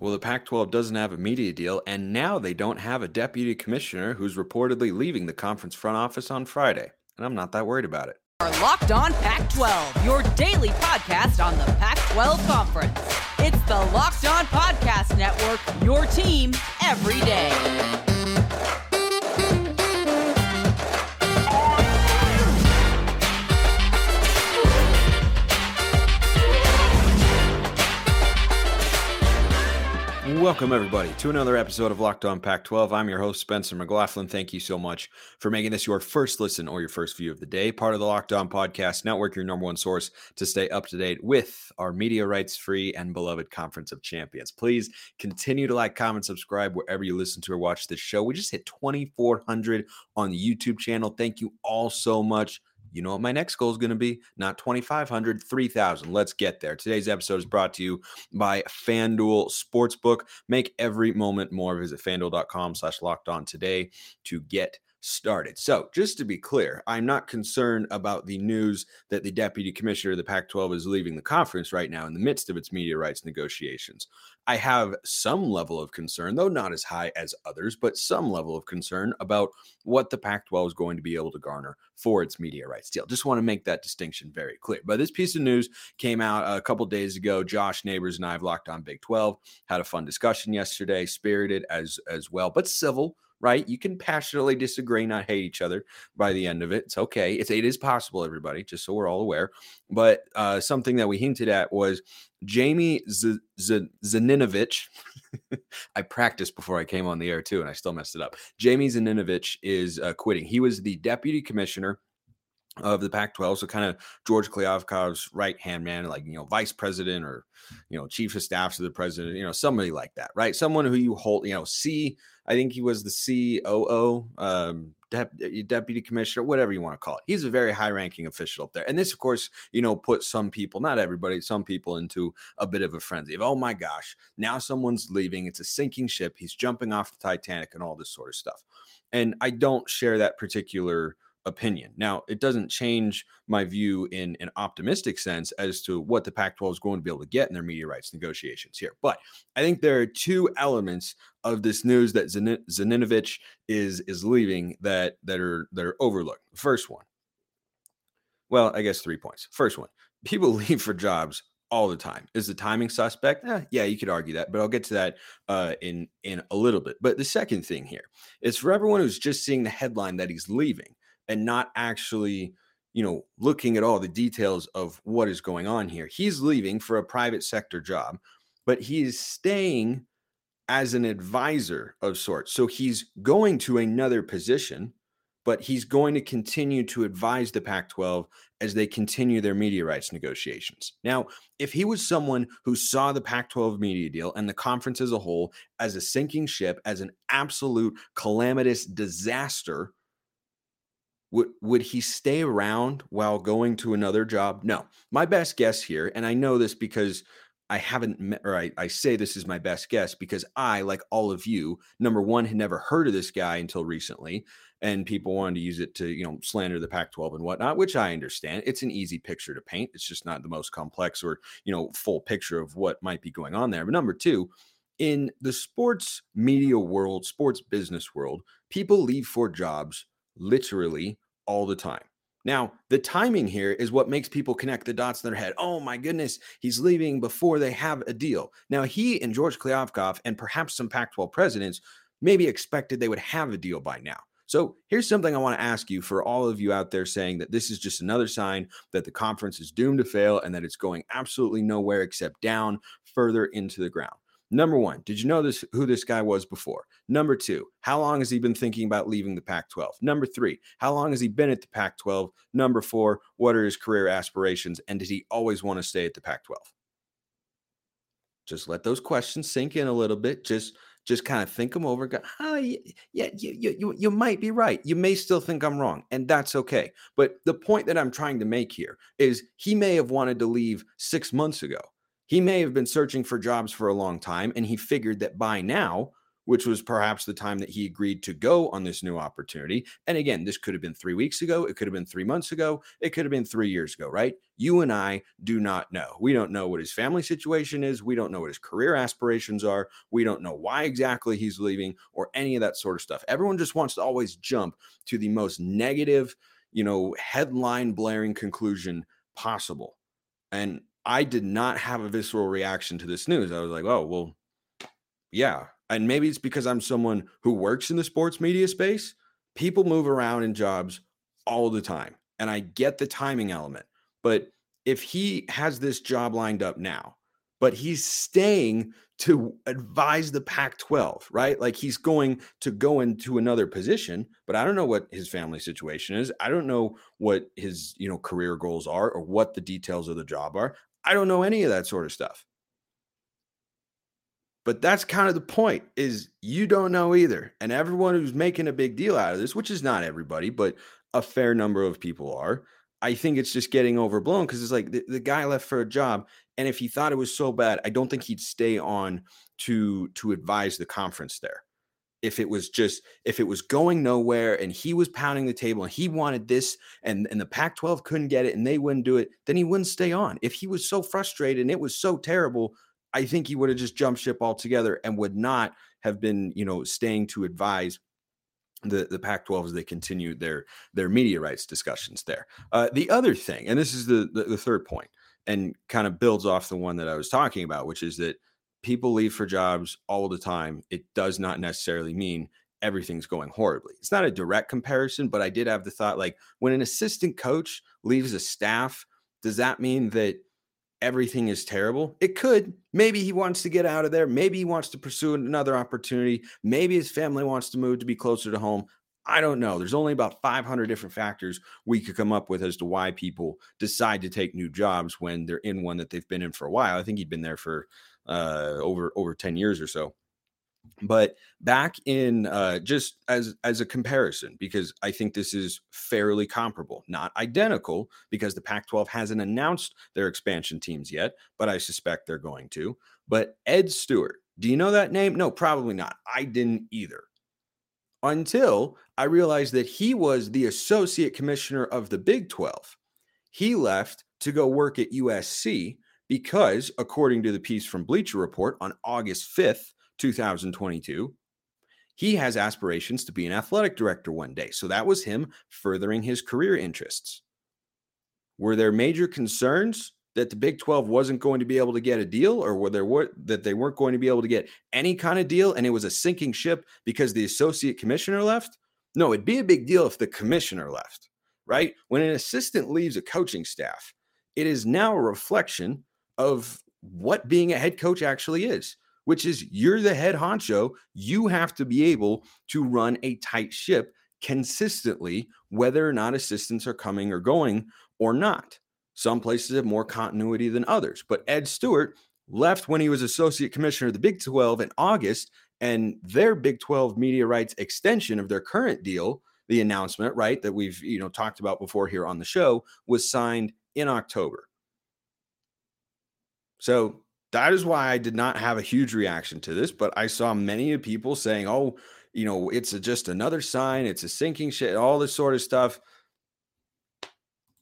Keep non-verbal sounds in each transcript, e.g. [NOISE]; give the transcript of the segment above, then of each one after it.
Well, the Pac 12 doesn't have a media deal, and now they don't have a deputy commissioner who's reportedly leaving the conference front office on Friday. And I'm not that worried about it. Our Locked On Pac 12, your daily podcast on the Pac 12 Conference. It's the Locked On Podcast Network, your team every day. Welcome, everybody, to another episode of Locked On Pac 12. I'm your host, Spencer McLaughlin. Thank you so much for making this your first listen or your first view of the day. Part of the Locked On Podcast Network, your number one source to stay up to date with our media rights free and beloved Conference of Champions. Please continue to like, comment, subscribe wherever you listen to or watch this show. We just hit 2,400 on the YouTube channel. Thank you all so much you know what my next goal is going to be? Not 2,500, 3,000. Let's get there. Today's episode is brought to you by FanDuel Sportsbook. Make every moment more. Visit fanduel.com slash locked on today to get started. So, just to be clear, I'm not concerned about the news that the deputy commissioner of the Pac 12 is leaving the conference right now in the midst of its media rights negotiations. I have some level of concern, though not as high as others, but some level of concern about what the Pac 12 is going to be able to garner for its media rights deal. Just want to make that distinction very clear. But this piece of news came out a couple days ago. Josh Neighbors and I have locked on Big 12, had a fun discussion yesterday, spirited as as well, but civil right? You can passionately disagree, not hate each other by the end of it. It's okay. It's, it is possible, everybody, just so we're all aware. But uh, something that we hinted at was Jamie Z- Z- Zaninovich. [LAUGHS] I practiced before I came on the air too, and I still messed it up. Jamie Zaninovich is uh, quitting. He was the deputy commissioner of the Pac-12, so kind of George Kliavkoff's right hand man, like you know, vice president or you know, chief of staff to the president, you know, somebody like that, right? Someone who you hold, you know, see, I think he was the COO, um, dep- deputy commissioner, whatever you want to call it. He's a very high-ranking official up there, and this, of course, you know, put some people, not everybody, some people into a bit of a frenzy of, oh my gosh, now someone's leaving. It's a sinking ship. He's jumping off the Titanic and all this sort of stuff. And I don't share that particular opinion. Now, it doesn't change my view in an optimistic sense as to what the Pac 12 is going to be able to get in their media rights negotiations here. But I think there are two elements of this news that Zaninovich is is leaving that that are that are overlooked. First one. Well, I guess three points. First one, people [LAUGHS] leave for jobs all the time. Is the timing suspect? Eh, yeah, you could argue that, but I'll get to that uh, in in a little bit. But the second thing here is for everyone who's just seeing the headline that he's leaving and not actually you know looking at all the details of what is going on here he's leaving for a private sector job but he is staying as an advisor of sorts so he's going to another position but he's going to continue to advise the Pac 12 as they continue their media rights negotiations. Now, if he was someone who saw the Pac 12 media deal and the conference as a whole as a sinking ship, as an absolute calamitous disaster would would he stay around while going to another job? No. My best guess here, and I know this because I haven't met, or I, I say this is my best guess because I, like all of you, number one, had never heard of this guy until recently. And people wanted to use it to, you know, slander the Pac 12 and whatnot, which I understand. It's an easy picture to paint. It's just not the most complex or, you know, full picture of what might be going on there. But number two, in the sports media world, sports business world, people leave for jobs literally all the time. Now, the timing here is what makes people connect the dots in their head. Oh my goodness, he's leaving before they have a deal. Now, he and George Kliavkoff and perhaps some Pac 12 presidents maybe expected they would have a deal by now. So here's something I want to ask you for all of you out there saying that this is just another sign that the conference is doomed to fail and that it's going absolutely nowhere except down further into the ground. Number one, did you know this who this guy was before? Number two, how long has he been thinking about leaving the Pac 12? Number three, how long has he been at the Pac 12? Number four, what are his career aspirations? And did he always want to stay at the Pac 12? Just let those questions sink in a little bit. Just just kind of think them over. Go, oh, yeah, yeah you, you, you might be right. You may still think I'm wrong, and that's okay. But the point that I'm trying to make here is he may have wanted to leave six months ago. He may have been searching for jobs for a long time, and he figured that by now which was perhaps the time that he agreed to go on this new opportunity. And again, this could have been three weeks ago. It could have been three months ago. It could have been three years ago, right? You and I do not know. We don't know what his family situation is. We don't know what his career aspirations are. We don't know why exactly he's leaving or any of that sort of stuff. Everyone just wants to always jump to the most negative, you know, headline blaring conclusion possible. And I did not have a visceral reaction to this news. I was like, oh, well, yeah. And maybe it's because I'm someone who works in the sports media space. People move around in jobs all the time. And I get the timing element. But if he has this job lined up now, but he's staying to advise the Pac 12, right? Like he's going to go into another position, but I don't know what his family situation is. I don't know what his, you know, career goals are or what the details of the job are. I don't know any of that sort of stuff. But that's kind of the point is you don't know either. And everyone who's making a big deal out of this, which is not everybody, but a fair number of people are, I think it's just getting overblown because it's like the, the guy left for a job. And if he thought it was so bad, I don't think he'd stay on to to advise the conference there if it was just if it was going nowhere and he was pounding the table and he wanted this and and the Pac-12 couldn't get it and they wouldn't do it, then he wouldn't stay on. If he was so frustrated and it was so terrible, I think he would have just jumped ship altogether and would not have been, you know, staying to advise the the Pac-12 as they continue their their media rights discussions there. Uh, the other thing, and this is the, the the third point, and kind of builds off the one that I was talking about, which is that people leave for jobs all the time. It does not necessarily mean everything's going horribly. It's not a direct comparison, but I did have the thought like when an assistant coach leaves a staff, does that mean that everything is terrible? It could. Maybe he wants to get out of there. Maybe he wants to pursue another opportunity. Maybe his family wants to move to be closer to home. I don't know. There's only about 500 different factors we could come up with as to why people decide to take new jobs when they're in one that they've been in for a while. I think he'd been there for uh, over over 10 years or so but back in uh, just as as a comparison because i think this is fairly comparable not identical because the pac 12 hasn't announced their expansion teams yet but i suspect they're going to but ed stewart do you know that name no probably not i didn't either until i realized that he was the associate commissioner of the big 12 he left to go work at usc because, according to the piece from Bleacher Report on August 5th, 2022, he has aspirations to be an athletic director one day. So that was him furthering his career interests. Were there major concerns that the Big 12 wasn't going to be able to get a deal or were there what that they weren't going to be able to get any kind of deal and it was a sinking ship because the associate commissioner left? No, it'd be a big deal if the commissioner left, right? When an assistant leaves a coaching staff, it is now a reflection of what being a head coach actually is, which is you're the head honcho. You have to be able to run a tight ship consistently, whether or not assistants are coming or going or not. Some places have more continuity than others, but Ed Stewart left when he was associate commissioner of the Big 12 in August, and their Big 12 media rights extension of their current deal, the announcement, right, that we've you know talked about before here on the show, was signed in October. So that is why I did not have a huge reaction to this, but I saw many people saying, "Oh, you know, it's a, just another sign, it's a sinking shit, all this sort of stuff."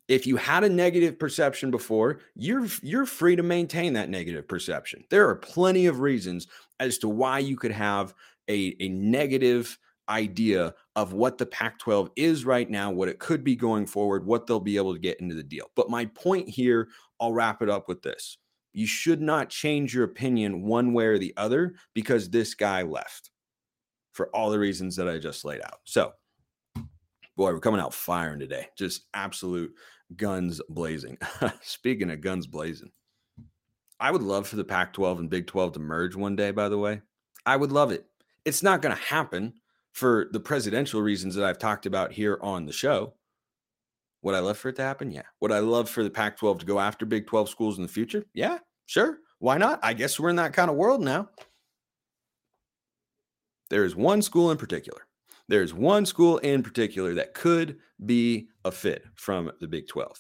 If you had a negative perception before, you're you're free to maintain that negative perception. There are plenty of reasons as to why you could have a, a negative idea of what the Pac 12 is right now, what it could be going forward, what they'll be able to get into the deal. But my point here, I'll wrap it up with this you should not change your opinion one way or the other because this guy left for all the reasons that I just laid out. So, boy, we're coming out firing today. Just absolute guns blazing. [LAUGHS] Speaking of guns blazing, I would love for the Pac 12 and Big 12 to merge one day, by the way. I would love it. It's not going to happen for the presidential reasons that I've talked about here on the show. Would I love for it to happen? Yeah. Would I love for the Pac 12 to go after Big 12 schools in the future? Yeah, sure. Why not? I guess we're in that kind of world now. There is one school in particular. There's one school in particular that could be a fit from the Big 12.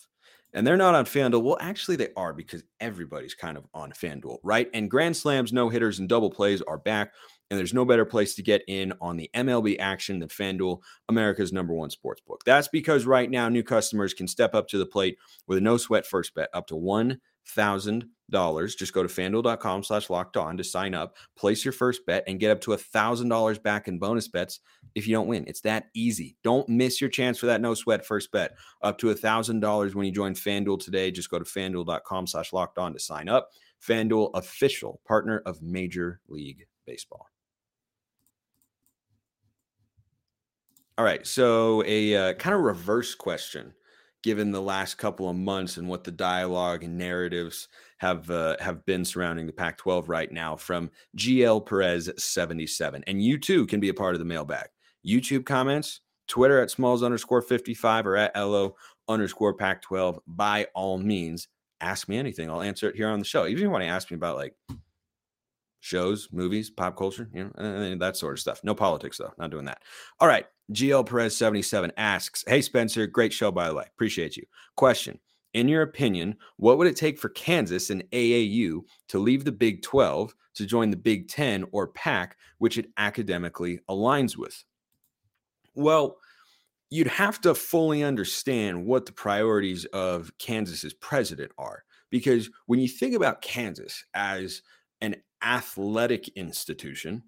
and they're not on FanDuel. Well, actually, they are because everybody's kind of on FanDuel, right? And grand slams, no hitters, and double plays are back. And there's no better place to get in on the MLB action than FanDuel, America's number one sports book. That's because right now, new customers can step up to the plate with a no sweat first bet up to one thousand dollars. Just go to fanduel.com slash locked on to sign up, place your first bet, and get up to a thousand dollars back in bonus bets if you don't win. It's that easy. Don't miss your chance for that no sweat first bet. Up to a thousand dollars when you join FanDuel today. Just go to fanduel.com slash locked on to sign up. FanDuel official partner of Major League Baseball. All right. So a uh, kind of reverse question given the last couple of months and what the dialogue and narratives have uh, have been surrounding the Pac-12 right now from GL Perez 77. And you too can be a part of the mailbag. YouTube comments, Twitter at smalls underscore 55 or at LO underscore Pac-12. By all means, ask me anything. I'll answer it here on the show. Even if you want to ask me about like shows, movies, pop culture, you know, that sort of stuff. No politics though. Not doing that. All right. GL Perez 77 asks, Hey Spencer, great show by the way. Appreciate you. Question. In your opinion, what would it take for Kansas and AAU to leave the Big 12 to join the Big 10 or PAC, which it academically aligns with? Well, you'd have to fully understand what the priorities of Kansas's president are. Because when you think about Kansas as an athletic institution,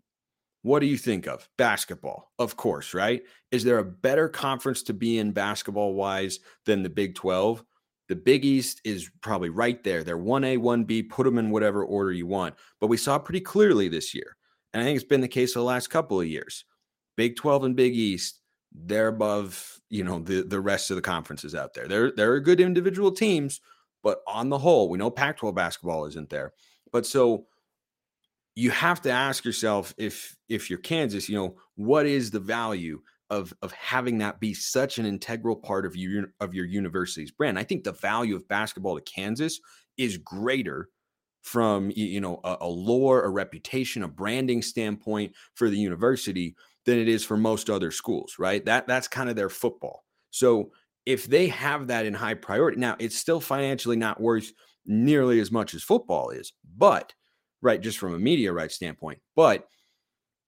what do you think of? Basketball, of course, right? Is there a better conference to be in basketball wise than the Big 12? The Big East is probably right there. They're 1A, 1B, put them in whatever order you want. But we saw pretty clearly this year. And I think it's been the case the last couple of years. Big 12 and Big East, they're above, you know, the, the rest of the conferences out there. They're, they're good individual teams, but on the whole, we know Pac 12 basketball isn't there. But so you have to ask yourself if if you're Kansas, you know, what is the value of of having that be such an integral part of your of your university's brand? I think the value of basketball to Kansas is greater from you know a, a lore, a reputation, a branding standpoint for the university than it is for most other schools, right? That that's kind of their football. So if they have that in high priority, now it's still financially not worth nearly as much as football is, but right, just from a media rights standpoint. But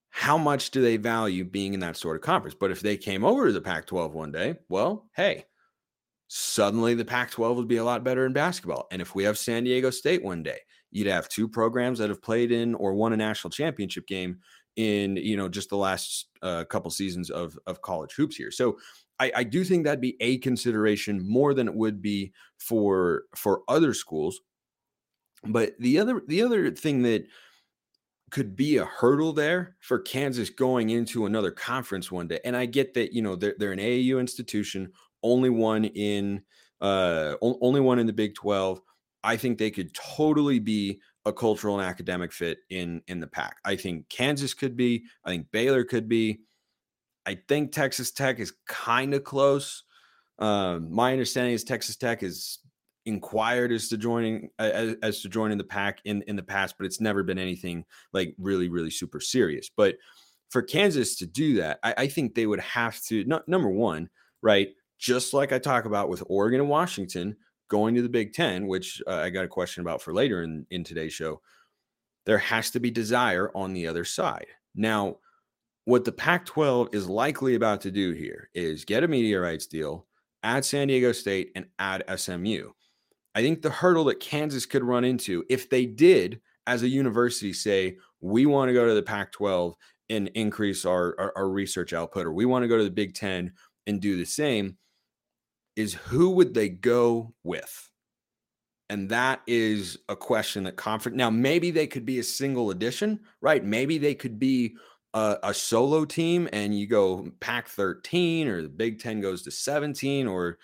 how much do they value being in that sort of conference? But if they came over to the Pac 12 one day, well, hey, suddenly the Pac 12 would be a lot better in basketball. And if we have San Diego State one day, you'd have two programs that have played in or won a national championship game in you know just the last uh, couple seasons of of college hoops here. So I, I do think that'd be a consideration more than it would be for for other schools. But the other the other thing that could be a hurdle there for Kansas going into another conference one day. And I get that, you know, they're, they're an AAU institution, only one in uh only one in the Big 12. I think they could totally be a cultural and academic fit in in the pack. I think Kansas could be, I think Baylor could be. I think Texas Tech is kind of close. Um, my understanding is Texas Tech is inquired as to joining as, as, to joining the pack in in the past, but it's never been anything like really really super serious. But for Kansas to do that, I, I think they would have to number one, right? Just like I talk about with Oregon and Washington going to the Big Ten, which uh, I got a question about for later in in today's show. There has to be desire on the other side. Now, what the Pac 12 is likely about to do here is get a media rights deal, add San Diego State, and add SMU. I think the hurdle that Kansas could run into if they did, as a university, say, we want to go to the Pac 12 and increase our, our, our, research output, or we want to go to the Big Ten and do the same, is who would they go with? And that is a question that conference. Now, maybe they could be a single edition, right? Maybe they could be a, a solo team and you go Pac 13 or the Big Ten goes to 17 or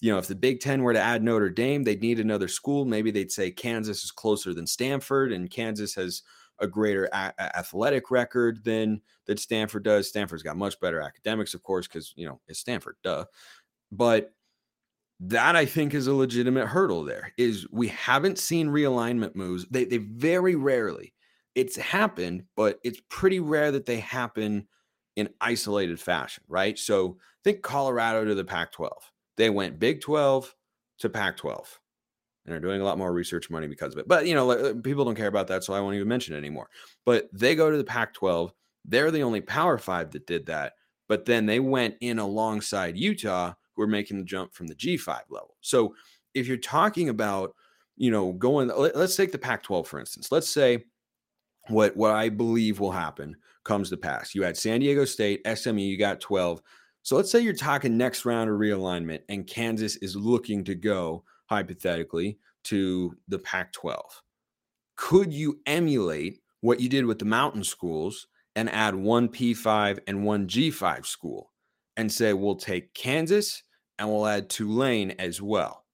you know, if the Big Ten were to add Notre Dame, they'd need another school. Maybe they'd say Kansas is closer than Stanford, and Kansas has a greater a- athletic record than that Stanford does. Stanford's got much better academics, of course, because you know it's Stanford, duh. But that I think is a legitimate hurdle. There is we haven't seen realignment moves. They they very rarely. It's happened, but it's pretty rare that they happen in isolated fashion, right? So think Colorado to the Pac-12 they went Big 12, to Pac 12 and are doing a lot more research money because of it. But, you know, people don't care about that. So I won't even mention it anymore. But they go to the Pac 12. They're the only Power Five that did that. But then they went in alongside Utah, who are making the jump from the G5 level. So if you're talking about, you know, going, let's take the Pac 12, for instance. Let's say what, what I believe will happen comes to pass. You had San Diego State, SMU, you got 12. So let's say you're talking next round of realignment and Kansas is looking to go hypothetically to the Pac 12. Could you emulate what you did with the mountain schools and add one P5 and one G5 school and say, we'll take Kansas and we'll add Tulane as well?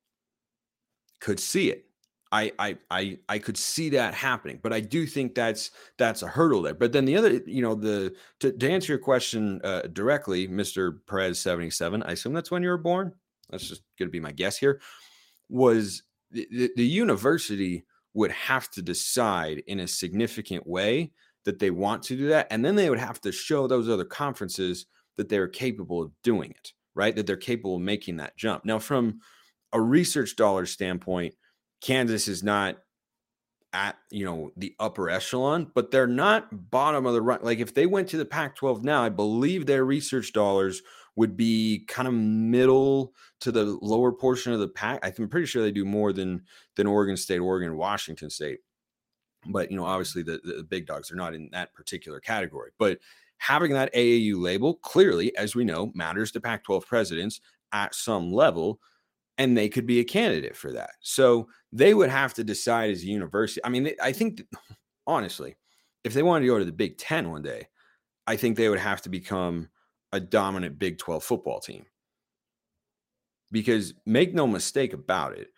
Could see it. I, I I I could see that happening, but I do think that's that's a hurdle there. But then the other, you know, the to, to answer your question uh, directly, Mister Perez seventy seven. I assume that's when you were born. That's just going to be my guess here. Was the, the, the university would have to decide in a significant way that they want to do that, and then they would have to show those other conferences that they're capable of doing it, right? That they're capable of making that jump. Now, from a research dollar standpoint Kansas is not at you know the upper echelon, but they're not bottom of the run. Like if they went to the Pac-12 now, I believe their research dollars would be kind of middle to the lower portion of the pack. I'm pretty sure they do more than than Oregon State, Oregon, Washington State. But you know, obviously the, the big dogs are not in that particular category. But having that AAU label clearly, as we know, matters to Pac-12 presidents at some level and they could be a candidate for that. So they would have to decide as a university. I mean, I think [SIGHS] honestly, if they wanted to go to the Big Ten one day, I think they would have to become a dominant Big 12 football team. Because make no mistake about it,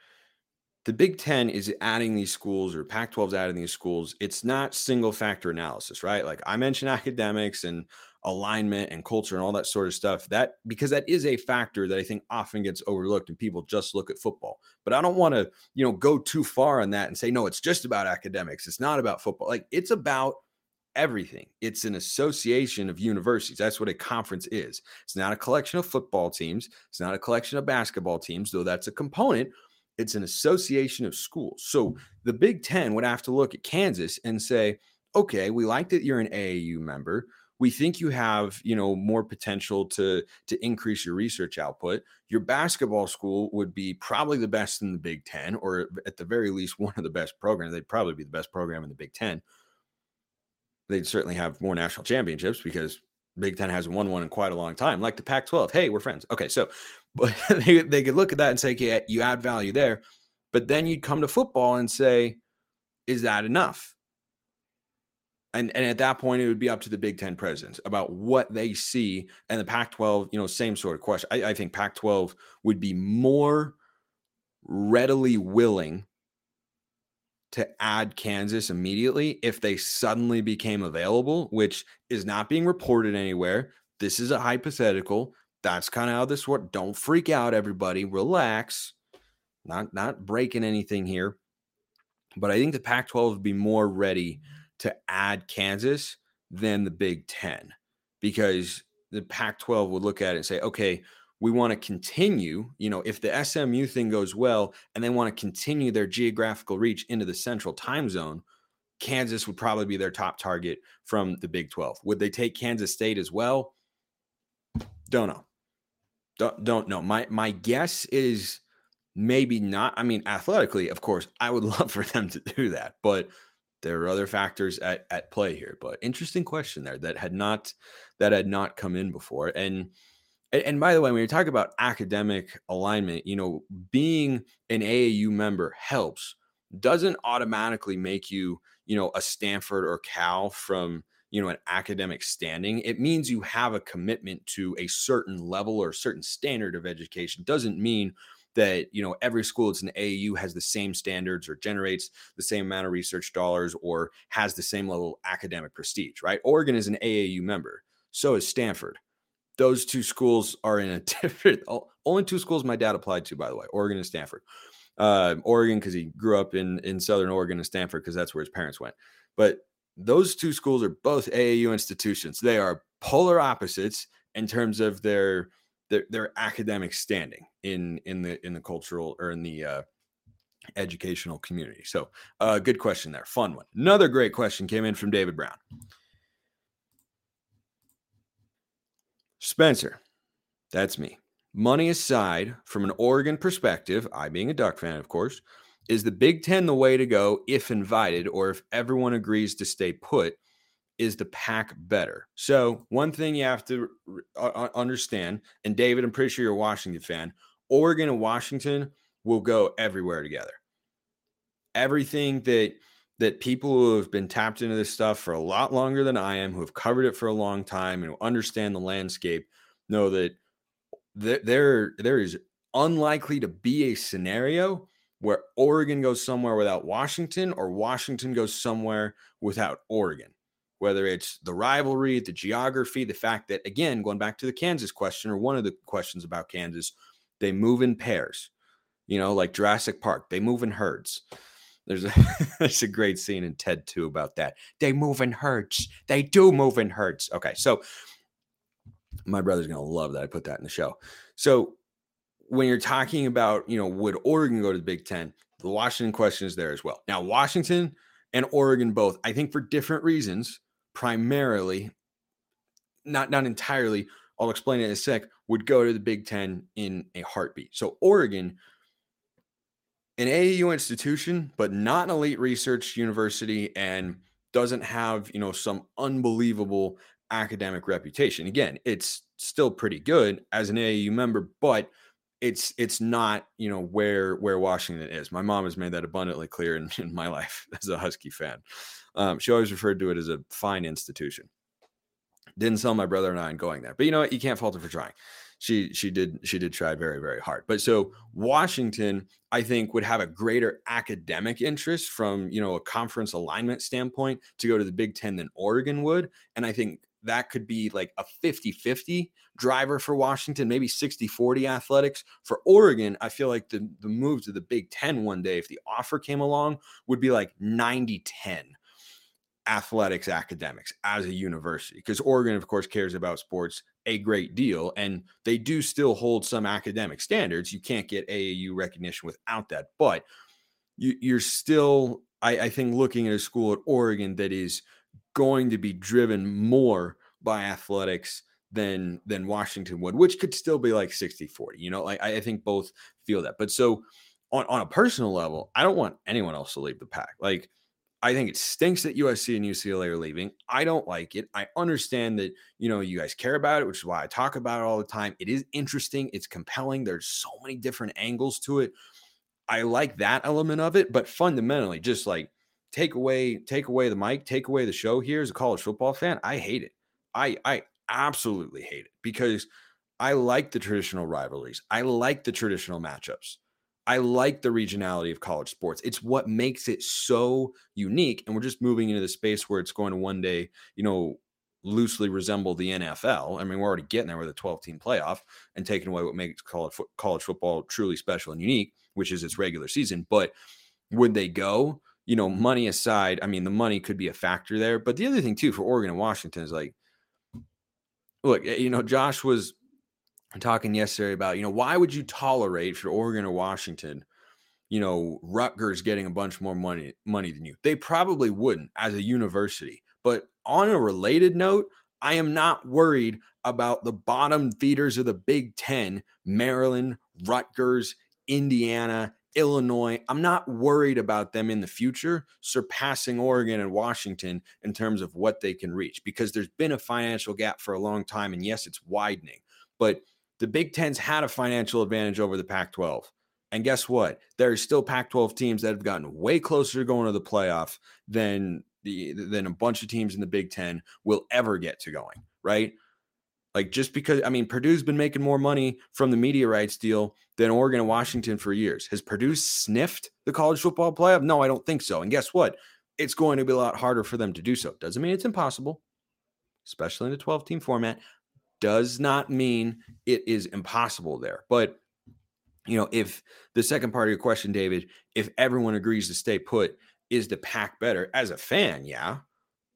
the Big Ten is adding these schools or Pac 12 is adding these schools. It's not single factor analysis, right? Like I mentioned academics and alignment and culture and all that sort of stuff that because that is a factor that i think often gets overlooked and people just look at football. But i don't want to you know go too far on that and say no it's just about academics. It's not about football. Like it's about everything. It's an association of universities. That's what a conference is. It's not a collection of football teams. It's not a collection of basketball teams though that's a component. It's an association of schools. So the big 10 would have to look at kansas and say okay we like that you're an aau member we think you have you know more potential to to increase your research output. Your basketball school would be probably the best in the big 10 or at the very least one of the best programs they'd probably be the best program in the big 10 they'd certainly have more national championships because big 10 hasn't won one in quite a long time like the pac 12 hey we're friends. Okay so [LAUGHS] but they, they could look at that and say okay you add value there. But then you'd come to football and say is that enough and, and at that point, it would be up to the Big Ten presidents about what they see. And the Pac 12, you know, same sort of question. I, I think Pac 12 would be more readily willing to add Kansas immediately if they suddenly became available, which is not being reported anywhere. This is a hypothetical. That's kind of how this works. Don't freak out, everybody. Relax. Not not breaking anything here. But I think the Pac-12 would be more ready to add Kansas than the Big Ten because the Pac 12 would look at it and say, okay, we want to continue, you know, if the SMU thing goes well and they want to continue their geographical reach into the central time zone, Kansas would probably be their top target from the Big 12. Would they take Kansas State as well? Don't know. Don't, don't know. My my guess is maybe not. I mean, athletically, of course, I would [LAUGHS] love for them to do that, but there are other factors at, at play here but interesting question there that had not that had not come in before. And and by the way when you talk about academic alignment you know being an aau member helps doesn't automatically make you you know a stanford or cal from you know an academic standing. It means you have a commitment to a certain level or certain standard of education. Doesn't mean that you know every school that's an AAU has the same standards or generates the same amount of research dollars or has the same level academic prestige, right? Oregon is an AAU member, so is Stanford. Those two schools are in a [LAUGHS] different. Only two schools my dad applied to, by the way, Oregon and Stanford. Uh, Oregon because he grew up in in Southern Oregon and Stanford because that's where his parents went. But those two schools are both AAU institutions. They are polar opposites in terms of their their, their academic standing in in the in the cultural or in the uh, educational community. So, uh, good question there, fun one. Another great question came in from David Brown. Spencer, that's me. Money aside, from an Oregon perspective, I being a Duck fan, of course, is the Big Ten the way to go if invited or if everyone agrees to stay put? Is the pack better? So, one thing you have to understand, and David, I'm pretty sure you're a Washington fan, Oregon and Washington will go everywhere together. Everything that that people who have been tapped into this stuff for a lot longer than I am, who have covered it for a long time and understand the landscape, know that there there is unlikely to be a scenario where Oregon goes somewhere without Washington or Washington goes somewhere without Oregon. Whether it's the rivalry, the geography, the fact that, again, going back to the Kansas question or one of the questions about Kansas, they move in pairs, you know, like Jurassic Park, they move in herds. There's a [LAUGHS] there's a great scene in Ted 2 about that. They move in herds. They do move in herds. Okay, so my brother's gonna love that I put that in the show. So when you're talking about, you know, would Oregon go to the Big Ten? The Washington question is there as well. Now, Washington and Oregon both, I think for different reasons, primarily, not not entirely. I'll explain it in a sec. Would go to the Big Ten in a heartbeat. So Oregon, an AAU institution, but not an elite research university, and doesn't have you know some unbelievable academic reputation. Again, it's still pretty good as an AAU member, but it's it's not you know where where Washington is. My mom has made that abundantly clear in, in my life [LAUGHS] as a Husky fan. Um, she always referred to it as a fine institution. Didn't sell my brother and I on going there, but you know what? You can't fault her for trying. She she did she did try very very hard. But so Washington, I think, would have a greater academic interest from you know a conference alignment standpoint to go to the Big Ten than Oregon would, and I think that could be like a 50 50 driver for Washington, maybe 60 40 athletics. For Oregon, I feel like the, the move to the Big Ten one day, if the offer came along, would be like 90 10 athletics academics as a university because Oregon, of course, cares about sports a great deal and they do still hold some academic standards. You can't get AAU recognition without that, but you, are still, I, I think, looking at a school at Oregon that is going to be driven more by athletics than than Washington would, which could still be like 60 40. You know, like I, think both feel that. But so on, on a personal level, I don't want anyone else to leave the pack. Like I think it stinks that USC and UCLA are leaving. I don't like it. I understand that, you know, you guys care about it, which is why I talk about it all the time. It is interesting, it's compelling. There's so many different angles to it. I like that element of it, but fundamentally, just like take away take away the mic, take away the show here as a college football fan, I hate it. I I absolutely hate it because I like the traditional rivalries. I like the traditional matchups. I like the regionality of college sports. It's what makes it so unique. And we're just moving into the space where it's going to one day, you know, loosely resemble the NFL. I mean, we're already getting there with a 12 team playoff and taking away what makes college, college football truly special and unique, which is its regular season. But would they go? you know, money aside, I mean, the money could be a factor there. But the other thing too for Oregon and Washington is like, look, eh, you know, Josh was talking yesterday about, you know, why would you tolerate for Oregon or Washington, you know, Rutgers getting a bunch more money money than you? They probably wouldn't as a university. But on a related note, I am not worried about the bottom feeders of the Big Ten, Maryland, Rutgers, Indiana, Illinois, I'm not worried about them in the future surpassing Oregon and Washington in terms of what they can reach because there's been a financial gap for a long time. And yes, it's widening, but the Big Ten's had a financial advantage over the Pac 12. And guess what? There are still Pac 12 teams that have gotten way closer to going to the playoff than the than a bunch of teams in the Big Ten will ever get to going, right? Like just because I mean Purdue's been making more money from the media rights deal than Oregon and Washington for years. Has Purdue sniffed the college football playoff? No, I don't think so. And guess what? It's going to be a lot harder for them to do so. Doesn't mean it's impossible, especially in the 12 team format. Does not mean it is impossible there. But you know, if the second part of your question, David, if everyone agrees to stay put, is the pack better? As a fan, yeah,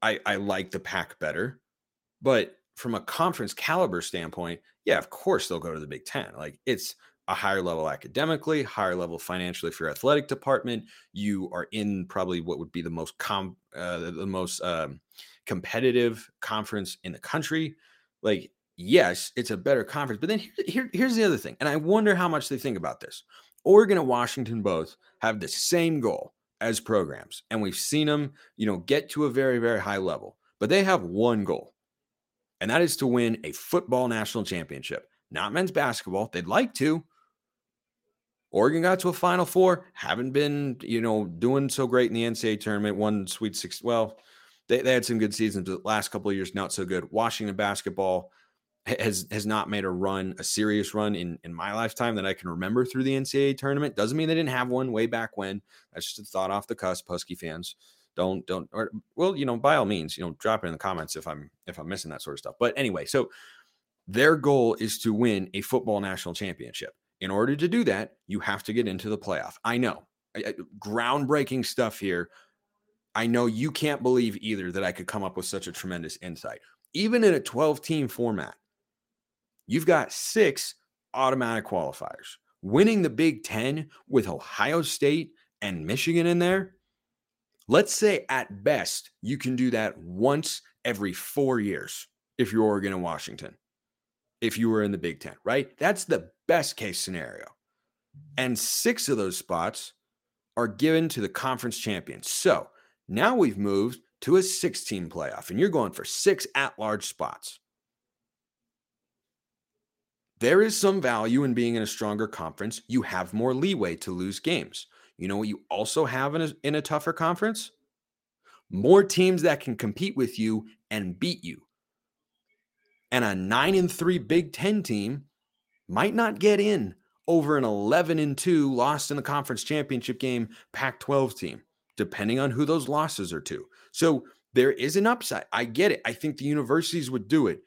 I, I like the pack better. But from a conference caliber standpoint, yeah, of course they'll go to the Big Ten. Like it's a higher level academically, higher level financially for your athletic department. You are in probably what would be the most com uh, the most um, competitive conference in the country. Like, yes, it's a better conference, but then here, here, here's the other thing, and I wonder how much they think about this. Oregon and Washington both have the same goal as programs, and we've seen them, you know, get to a very, very high level. But they have one goal, and that is to win a football national championship, not men's basketball. They'd like to. Oregon got to a Final Four, haven't been, you know, doing so great in the NCAA tournament. One Sweet Six. Well, they, they had some good seasons, but the last couple of years not so good. Washington basketball has has not made a run, a serious run in in my lifetime that I can remember through the NCAA tournament. Doesn't mean they didn't have one way back when. That's just a thought off the cusp. Husky fans, don't don't or well, you know, by all means, you know, drop it in the comments if I'm if I'm missing that sort of stuff. But anyway, so their goal is to win a football national championship. In order to do that, you have to get into the playoff. I know, groundbreaking stuff here. I know you can't believe either that I could come up with such a tremendous insight. Even in a 12 team format, you've got six automatic qualifiers. Winning the Big Ten with Ohio State and Michigan in there, let's say at best you can do that once every four years if you're Oregon and Washington, if you were in the Big Ten, right? That's the best case scenario. And six of those spots are given to the conference champions. So now we've moved to a 16 playoff, and you're going for six at large spots. There is some value in being in a stronger conference. You have more leeway to lose games. You know what you also have in a, in a tougher conference? More teams that can compete with you and beat you. And a 9 and 3 Big 10 team might not get in over an 11 and 2 lost in the conference championship game Pac 12 team depending on who those losses are to. So there is an upside. I get it. I think the universities would do it.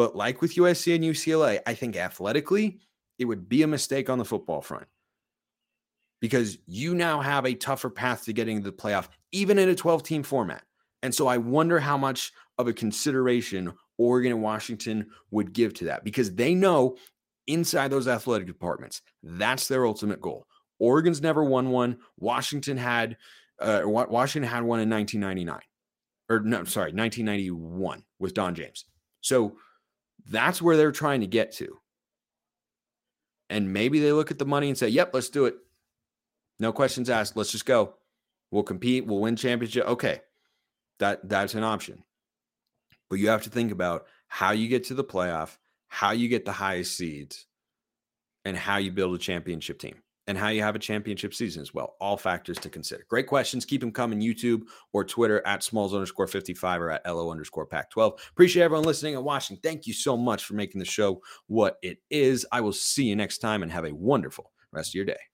But like with USC and UCLA, I think athletically, it would be a mistake on the football front because you now have a tougher path to getting to the playoff, even in a 12 team format. And so I wonder how much of a consideration Oregon and Washington would give to that because they know inside those athletic departments, that's their ultimate goal. Oregon's never won one. Washington had uh, Washington had one in 1999, or no, sorry, 1991 with Don James. So that's where they're trying to get to. And maybe they look at the money and say, "Yep, let's do it. No questions asked. Let's just go. We'll compete. We'll win championship." Okay, that that's an option. But you have to think about how you get to the playoff, how you get the highest seeds, and how you build a championship team and how you have a championship season as well. All factors to consider. Great questions. Keep them coming YouTube or Twitter at smalls underscore 55 or at LO underscore pack 12. Appreciate everyone listening and watching. Thank you so much for making the show what it is. I will see you next time and have a wonderful rest of your day.